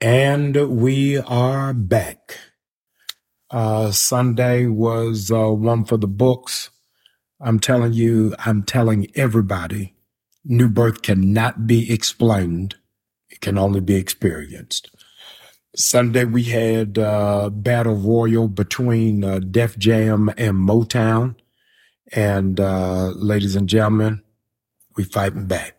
And we are back. Uh, Sunday was uh, one for the books. I'm telling you, I'm telling everybody, new birth cannot be explained. It can only be experienced. Sunday we had uh, battle royal between uh, Def Jam and Motown, and uh, ladies and gentlemen, we fighting back.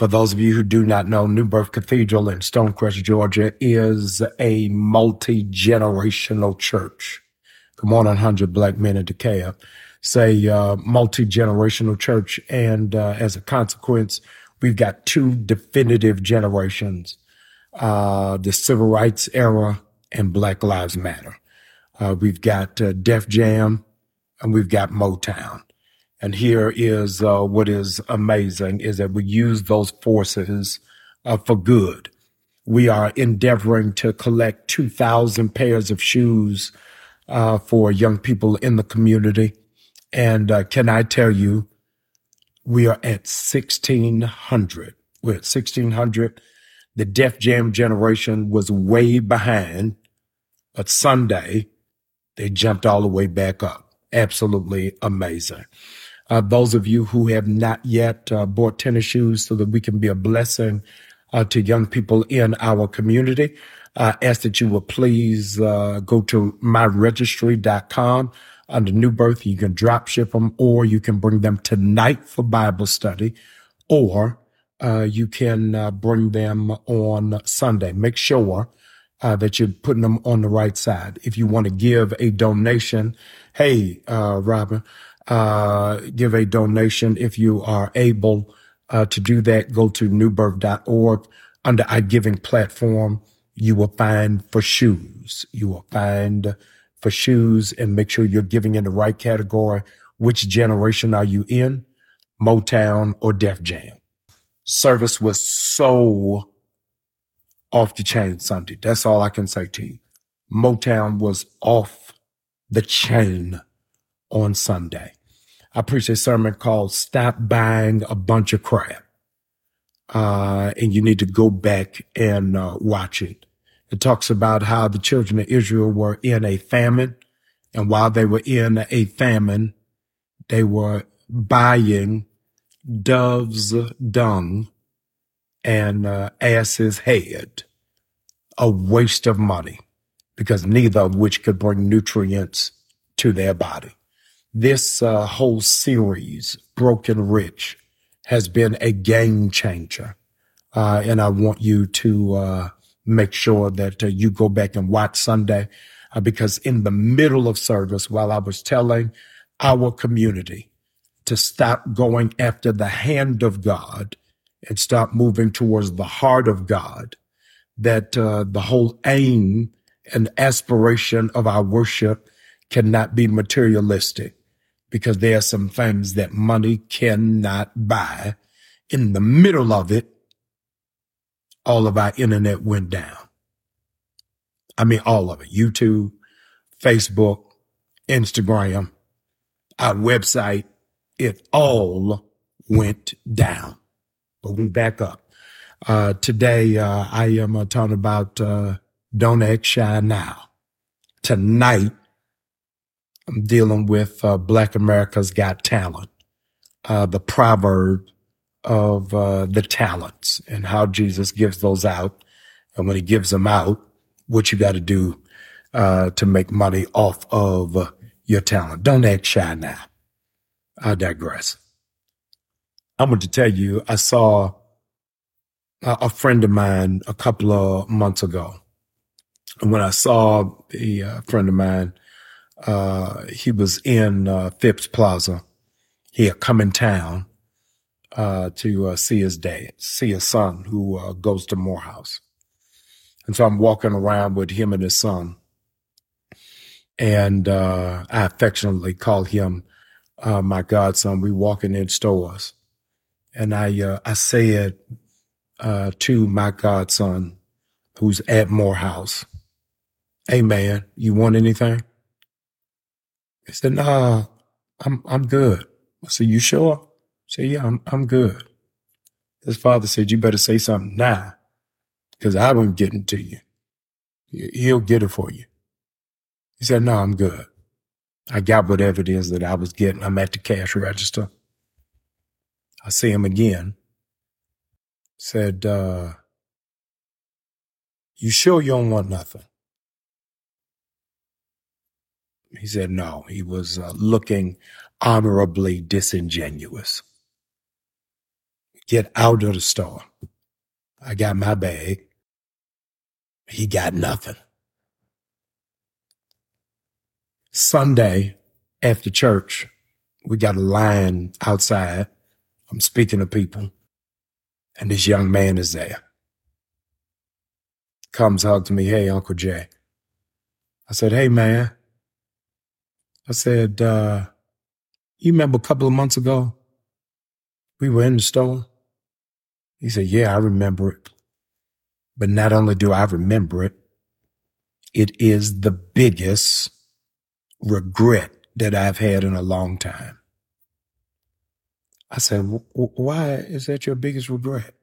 For those of you who do not know, New Birth Cathedral in Stonecrest, Georgia is a multi-generational church. Come on, 100 black men in Decatur. Say uh, multi-generational church. And uh, as a consequence, we've got two definitive generations, uh, the civil rights era and Black Lives Matter. Uh, we've got uh, Def Jam and we've got Motown. And here is uh, what is amazing is that we use those forces uh, for good. We are endeavoring to collect 2,000 pairs of shoes uh, for young people in the community. And uh, can I tell you, we are at 1,600. We're at 1,600. The Def Jam generation was way behind, but Sunday, they jumped all the way back up. Absolutely amazing. Uh, those of you who have not yet uh, bought tennis shoes so that we can be a blessing uh, to young people in our community, I ask that you will please uh, go to myregistry.com under New Birth. You can drop ship them or you can bring them tonight for Bible study or uh, you can uh, bring them on Sunday. Make sure uh, that you're putting them on the right side. If you want to give a donation, hey, uh, Robin, uh, give a donation if you are able uh, to do that. Go to newbirth.org under our giving platform. You will find for shoes. You will find for shoes and make sure you're giving in the right category. Which generation are you in? Motown or Def Jam? Service was so off the chain Sunday. That's all I can say to you. Motown was off the chain on Sunday. I preached a sermon called Stop Buying a Bunch of Crap. Uh, and you need to go back and uh, watch it. It talks about how the children of Israel were in a famine. And while they were in a famine, they were buying dove's dung and uh, ass's head, a waste of money because neither of which could bring nutrients to their body. This uh, whole series, Broken Rich, has been a game changer. Uh, and I want you to uh, make sure that uh, you go back and watch Sunday uh, because in the middle of service, while I was telling our community to stop going after the hand of God and stop moving towards the heart of God, that uh, the whole aim and aspiration of our worship cannot be materialistic because there are some things that money cannot buy. In the middle of it, all of our internet went down. I mean, all of it. YouTube, Facebook, Instagram, our website, it all went down. But we back up. Uh, today, uh, I am uh, talking about, uh, don't act shy now. Tonight, I'm dealing with uh, Black America's Got Talent, uh, the proverb of uh, the talents and how Jesus gives those out. And when he gives them out, what you got to do uh, to make money off of your talent. Don't act shy now. I digress. I want to tell you, I saw a, friend of mine a couple of months ago. And when I saw the uh, friend of mine, uh, he was in uh, Phipps Plaza. He had come in town uh, to uh, see his dad, see his son who uh, goes to Morehouse. And so I'm walking around with him and his son. And uh, I affectionately call him my godson. We walking in stores. And I, I said to my godson, who's at Morehouse, Hey man, you want anything? He said, nah, I'm, I'm good. I said, you sure? He said, yeah, I'm, I'm good. His father said, you better say something now. because I won't get to you. He'll get it for you. He said, no, I'm good. I got whatever it is that I was getting. I'm at the cash register. I see him again. Said, uh, you sure you don't want nothing? He said, no. He was uh, looking honorably disingenuous. Get out of the store. I got my bag. He got nothing. Sunday after church, we got a line outside. I'm speaking to people, and this young man is there. Comes, hugs me. Hey, Uncle Jay. I said, Hey, man. I said, uh, You remember a couple of months ago? We were in the store. He said, Yeah, I remember it. But not only do I remember it, it is the biggest regret that I've had in a long time. I said, why is that your biggest regret?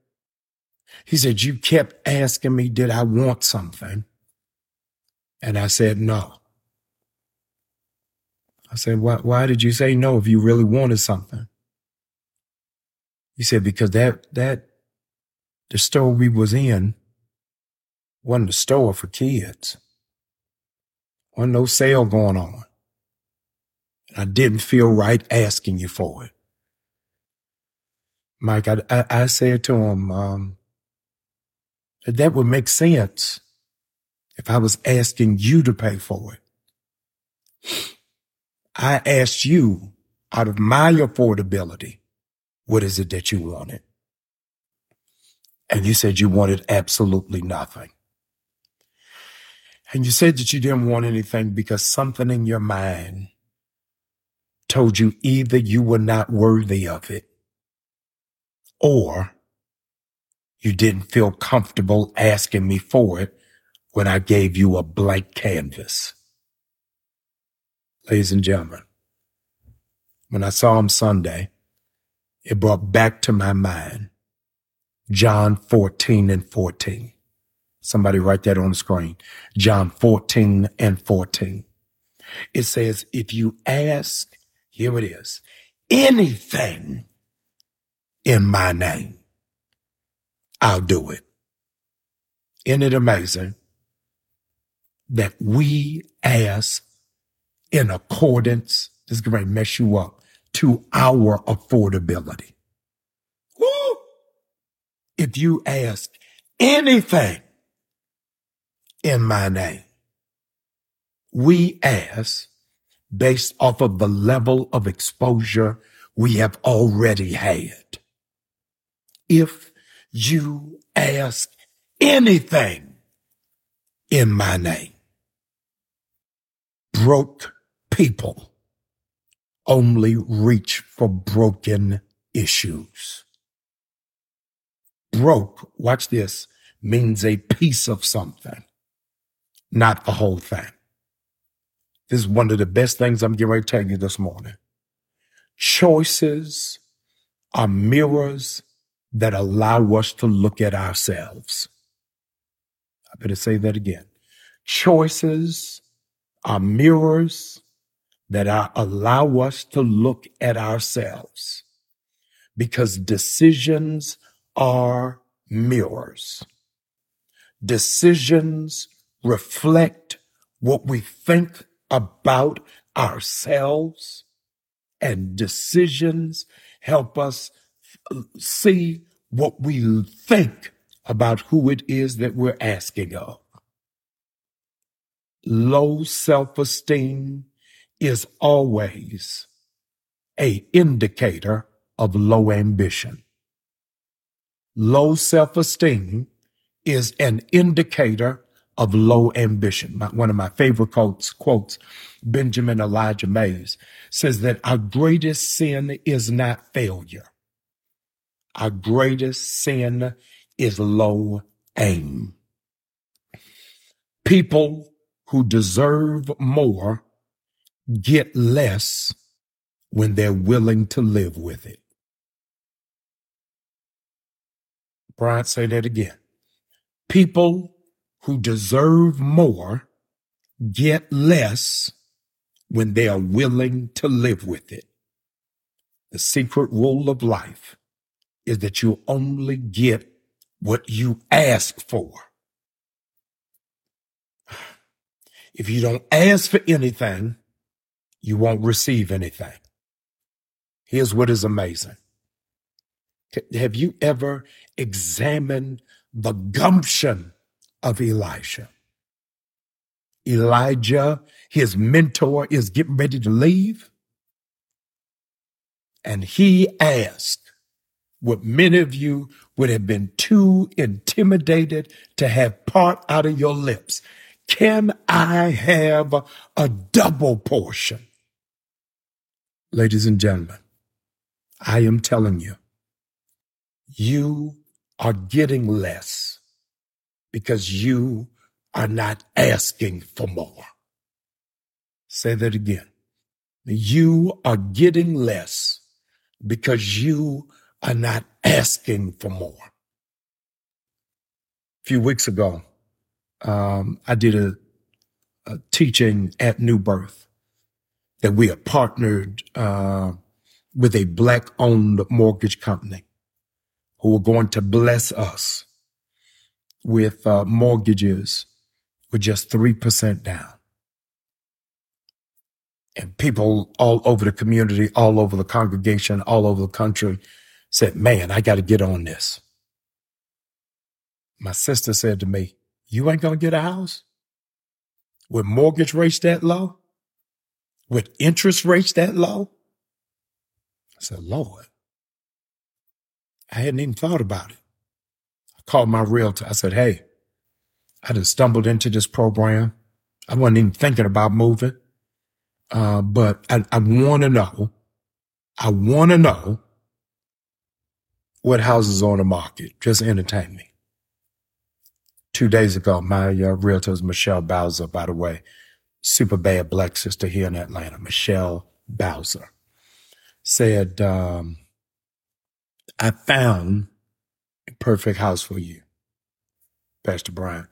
He said, you kept asking me, did I want something? And I said, no. I said, why, why did you say no if you really wanted something? He said, because that, that, the store we was in wasn't a store for kids. Wasn't no sale going on. And I didn't feel right asking you for it. Mike, I, I, I said to him, um, that that would make sense if I was asking you to pay for it. I asked you out of my affordability, what is it that you wanted? And you said you wanted absolutely nothing. And you said that you didn't want anything because something in your mind told you either you were not worthy of it or you didn't feel comfortable asking me for it when I gave you a blank canvas. Ladies and gentlemen, when I saw him Sunday, it brought back to my mind John 14 and 14. Somebody write that on the screen. John 14 and 14. It says, if you ask here it is. Anything in my name, I'll do it. Isn't it amazing that we ask in accordance, this is going to mess you up, to our affordability. Woo! If you ask anything in my name, we ask based off of the level of exposure we have already had. If you ask anything in my name, broke people only reach for broken issues. Broke, watch this, means a piece of something, not the whole thing. This is one of the best things I'm getting ready to tell you this morning. Choices are mirrors that allow us to look at ourselves. I better say that again. Choices are mirrors that allow us to look at ourselves because decisions are mirrors. Decisions reflect what we think about ourselves and decisions help us see what we think about who it is that we're asking of. Low self-esteem is always a indicator of low ambition. Low self-esteem is an indicator of low ambition. My, one of my favorite quotes, quotes, Benjamin Elijah Mays says that our greatest sin is not failure. Our greatest sin is low aim. People who deserve more get less when they're willing to live with it. Brian, say that again. People who deserve more get less when they are willing to live with it. The secret rule of life is that you only get what you ask for. If you don't ask for anything, you won't receive anything. Here's what is amazing. Have you ever examined the gumption of Elijah? Elijah, his mentor, is getting ready to leave. And he asked what many of you would have been too intimidated to have part out of your lips. Can I have a double portion? Ladies and gentlemen, I am telling you, you are getting less because you are not asking for more. Say that again. You are getting less because you are not asking for more. A few weeks ago, um, I did a, a, teaching at New Birth that we are partnered uh, with a black owned mortgage company who are going to bless us with uh, mortgages with just 3% down. And people all over the community, all over the congregation, all over the country said, man, I got to get on this. My sister said to me, you ain't going to get a house with mortgage rates that low, with interest rates that low. I said, Lord, I hadn't even thought about it. I called my realtor. I said, Hey, I just stumbled into this program. I wasn't even thinking about moving. Uh, but I, I want to know, I want to know what houses on the market. Just entertain me. Two days ago, my uh, realtor is Michelle Bowser, by the way, super bad black sister here in Atlanta, Michelle Bowser said, um, I found a perfect house for you, Pastor Bryant.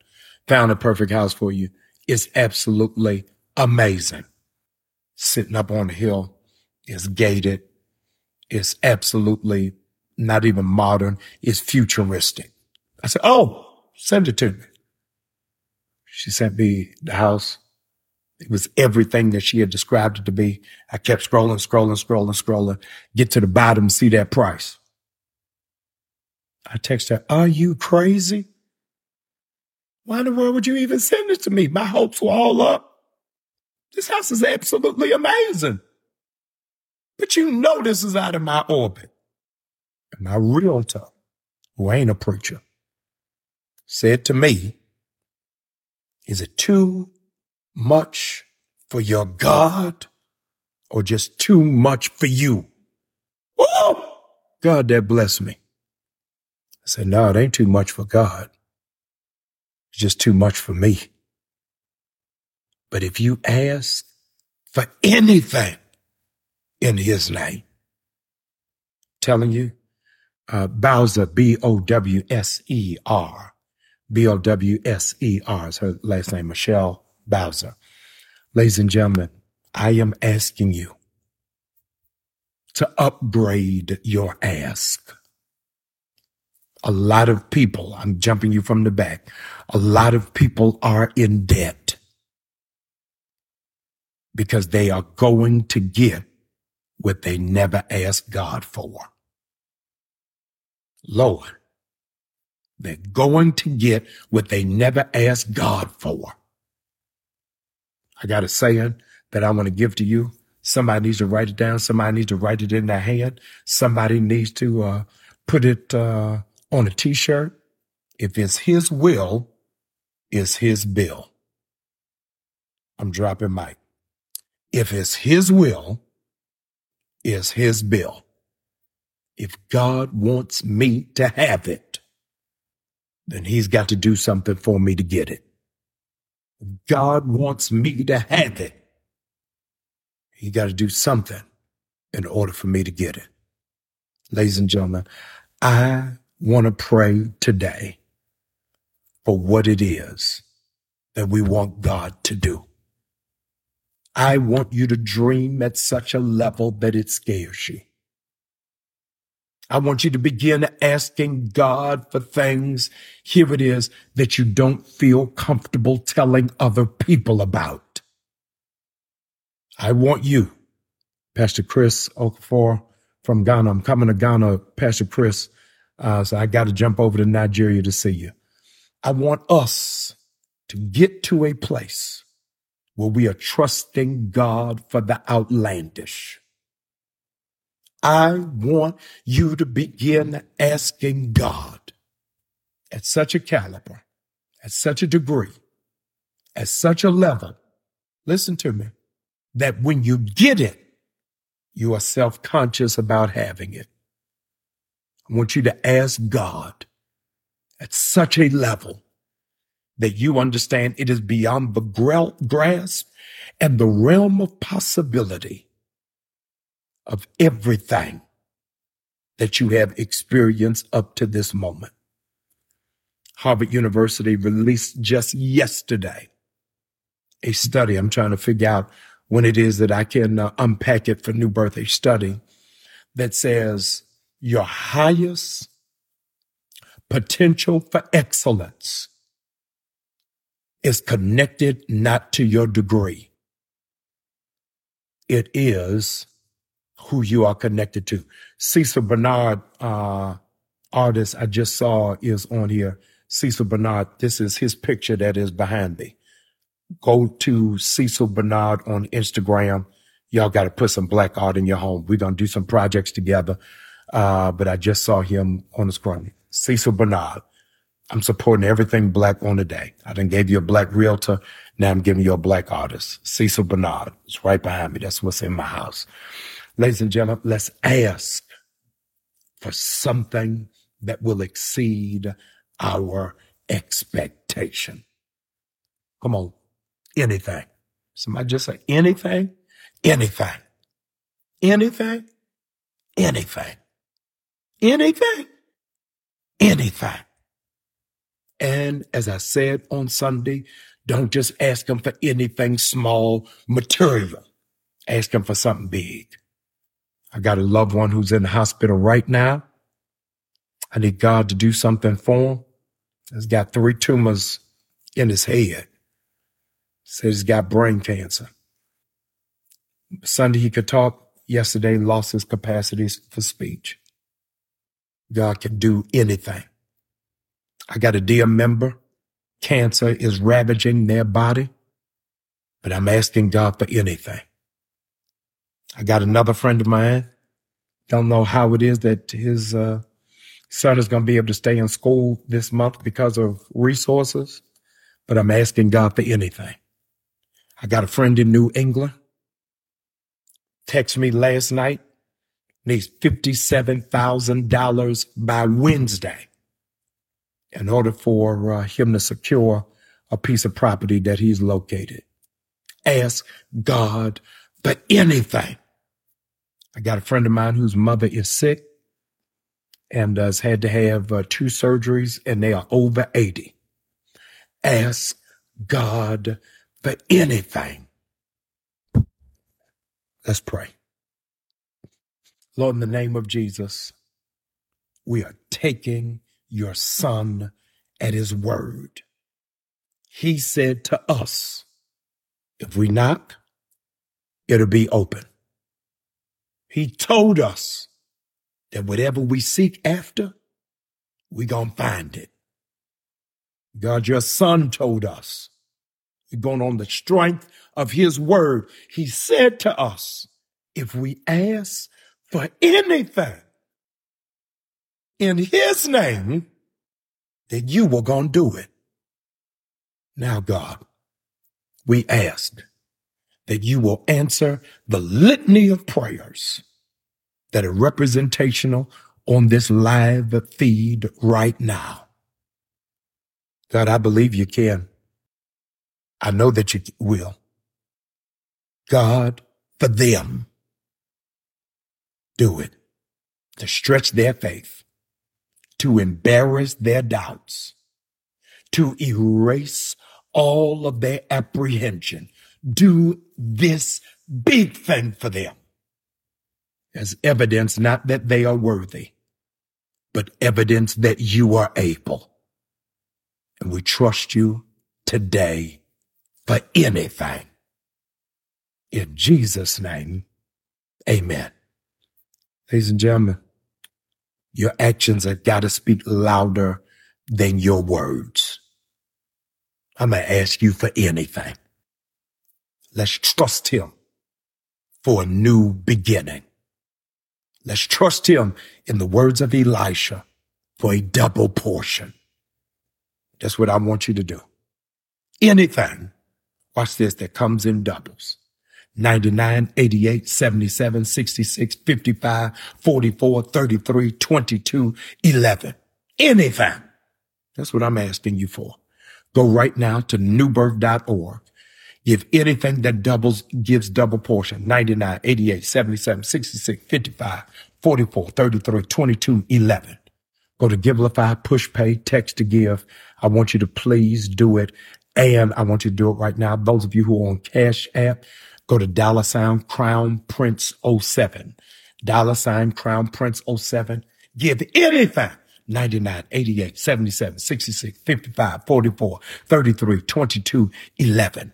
Found a perfect house for you. It's absolutely amazing. Sitting up on the hill, it's gated. It's absolutely not even modern. It's futuristic. I said, Oh, send it to me. She sent me the house. It was everything that she had described it to be. I kept scrolling, scrolling, scrolling, scrolling, get to the bottom, see that price. I text her, are you crazy? Why in the world would you even send this to me? My hopes were all up. This house is absolutely amazing. But you know this is out of my orbit. And my realtor, who ain't a preacher, said to me, is it too much for your God or just too much for you? Oh, God, that blessed me. I said, no, it ain't too much for God. It's just too much for me. But if you ask for anything in his name, telling you, uh, Bowser, B-O-W-S-E-R, B-O-W-S-E-R is her last name, Michelle Bowser. Ladies and gentlemen, I am asking you to upgrade your ask. A lot of people, I'm jumping you from the back, a lot of people are in debt because they are going to get what they never asked God for. Lord, they're going to get what they never asked God for. I got a saying that I want to give to you. Somebody needs to write it down. Somebody needs to write it in their hand. Somebody needs to uh, put it uh, on a t-shirt. If it's his will, it's his bill. I'm dropping mic. If it's his will, it's his bill. If God wants me to have it, then he's got to do something for me to get it. God wants me to have it. He got to do something in order for me to get it. Ladies and gentlemen, I want to pray today for what it is that we want God to do. I want you to dream at such a level that it scares you. I want you to begin asking God for things. Here it is that you don't feel comfortable telling other people about. I want you, Pastor Chris Okafor from Ghana. I'm coming to Ghana, Pastor Chris. Uh, so I got to jump over to Nigeria to see you. I want us to get to a place where we are trusting God for the outlandish. I want you to begin asking God at such a caliber, at such a degree, at such a level. Listen to me that when you get it, you are self conscious about having it. I want you to ask God at such a level that you understand it is beyond the grasp and the realm of possibility of everything that you have experienced up to this moment. Harvard University released just yesterday a study. I'm trying to figure out when it is that I can uh, unpack it for New Birth, a study that says your highest potential for excellence is connected not to your degree. It is who you are connected to. Cecil Bernard, uh, artist I just saw is on here. Cecil Bernard, this is his picture that is behind me. Go to Cecil Bernard on Instagram. Y'all got to put some black art in your home. We're going to do some projects together. Uh, but I just saw him on the screen. Cecil Bernard. I'm supporting everything black on the day. I done gave you a black realtor. Now I'm giving you a black artist. Cecil Bernard. It's right behind me. That's what's in my house. Ladies and gentlemen, let's ask for something that will exceed our expectation. Come on. Anything. Somebody just say anything, anything, anything, anything, anything, anything. And as I said on Sunday, don't just ask them for anything small, material. Ask them for something big. I got a loved one who's in the hospital right now. I need God to do something for him. He's got three tumors in his head. Says he's got brain cancer. Sunday he could talk. Yesterday lost his capacities for speech. God can do anything. I got a dear member. Cancer is ravaging their body, but I'm asking God for anything. I got another friend of mine. Don't know how it is that his uh, son is going to be able to stay in school this month because of resources, but I'm asking God for anything. I got a friend in New England. Text me last night. Needs $57,000 by Wednesday in order for uh, him to secure a piece of property that he's located. Ask God for anything. I got a friend of mine whose mother is sick and has had to have uh, two surgeries, and they are over 80. Ask God for anything. Let's pray. Lord, in the name of Jesus, we are taking your son at his word. He said to us, if we knock, it'll be open. He told us that whatever we seek after, we're going to find it. God, your son told us, we're going on the strength of his word. He said to us, if we ask for anything in his name, that you were going to do it. Now, God, we ask that you will answer the litany of prayers that are representational on this live feed right now. God, I believe you can. I know that you will. God, for them, do it to stretch their faith, to embarrass their doubts, to erase all of their apprehension. Do this big thing for them as evidence not that they are worthy, but evidence that you are able. And we trust you today for anything. In Jesus' name, amen. Ladies and gentlemen, your actions have got to speak louder than your words. I'm going to ask you for anything. Let's trust him for a new beginning. Let's trust him in the words of Elisha for a double portion. That's what I want you to do. Anything, watch this, that comes in doubles. 99, 88, 77, 66, 55, 44, 33, 22, 11. Anything. That's what I'm asking you for. Go right now to newbirth.org. Give anything that doubles, gives double portion. 99, 88, 77, 66, 55, 44, 33, 22, 11. Go to Givelify, Pushpay, text to give. I want you to please do it. And I want you to do it right now. Those of you who are on Cash App, go to dollar sign Crown Prince 07. Dollar sign Crown Prince 07. Give anything. 99, 88, 77, 66, 55, 44, 33, 22, 11.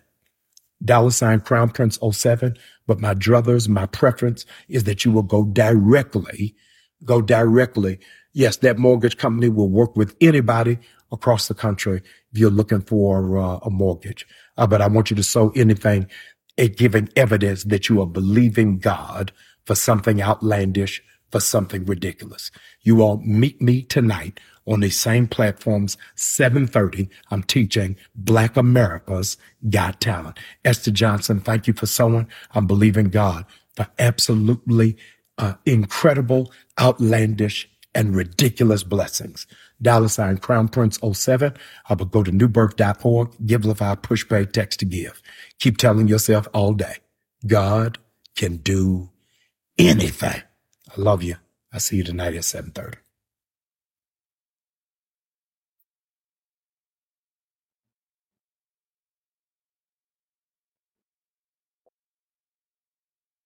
Dollar sign Crown Prince 07. But my druthers, my preference is that you will go directly, go directly. Yes, that mortgage company will work with anybody across the country if you're looking for uh, a mortgage. Uh, but I want you to sow anything giving evidence that you are believing God for something outlandish, for something ridiculous. You all meet me tonight on these same platforms, 730. I'm teaching Black America's Got Talent. Esther Johnson, thank you for sowing. I'm believing God for absolutely uh, incredible, outlandish, and ridiculous blessings. Dollar sign Crown Prince 07. I will go to newbirth.org, Givelify, Pushpay, text to give. Keep telling yourself all day, God can do anything. I love you. I'll see you tonight at 730.